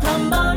come on.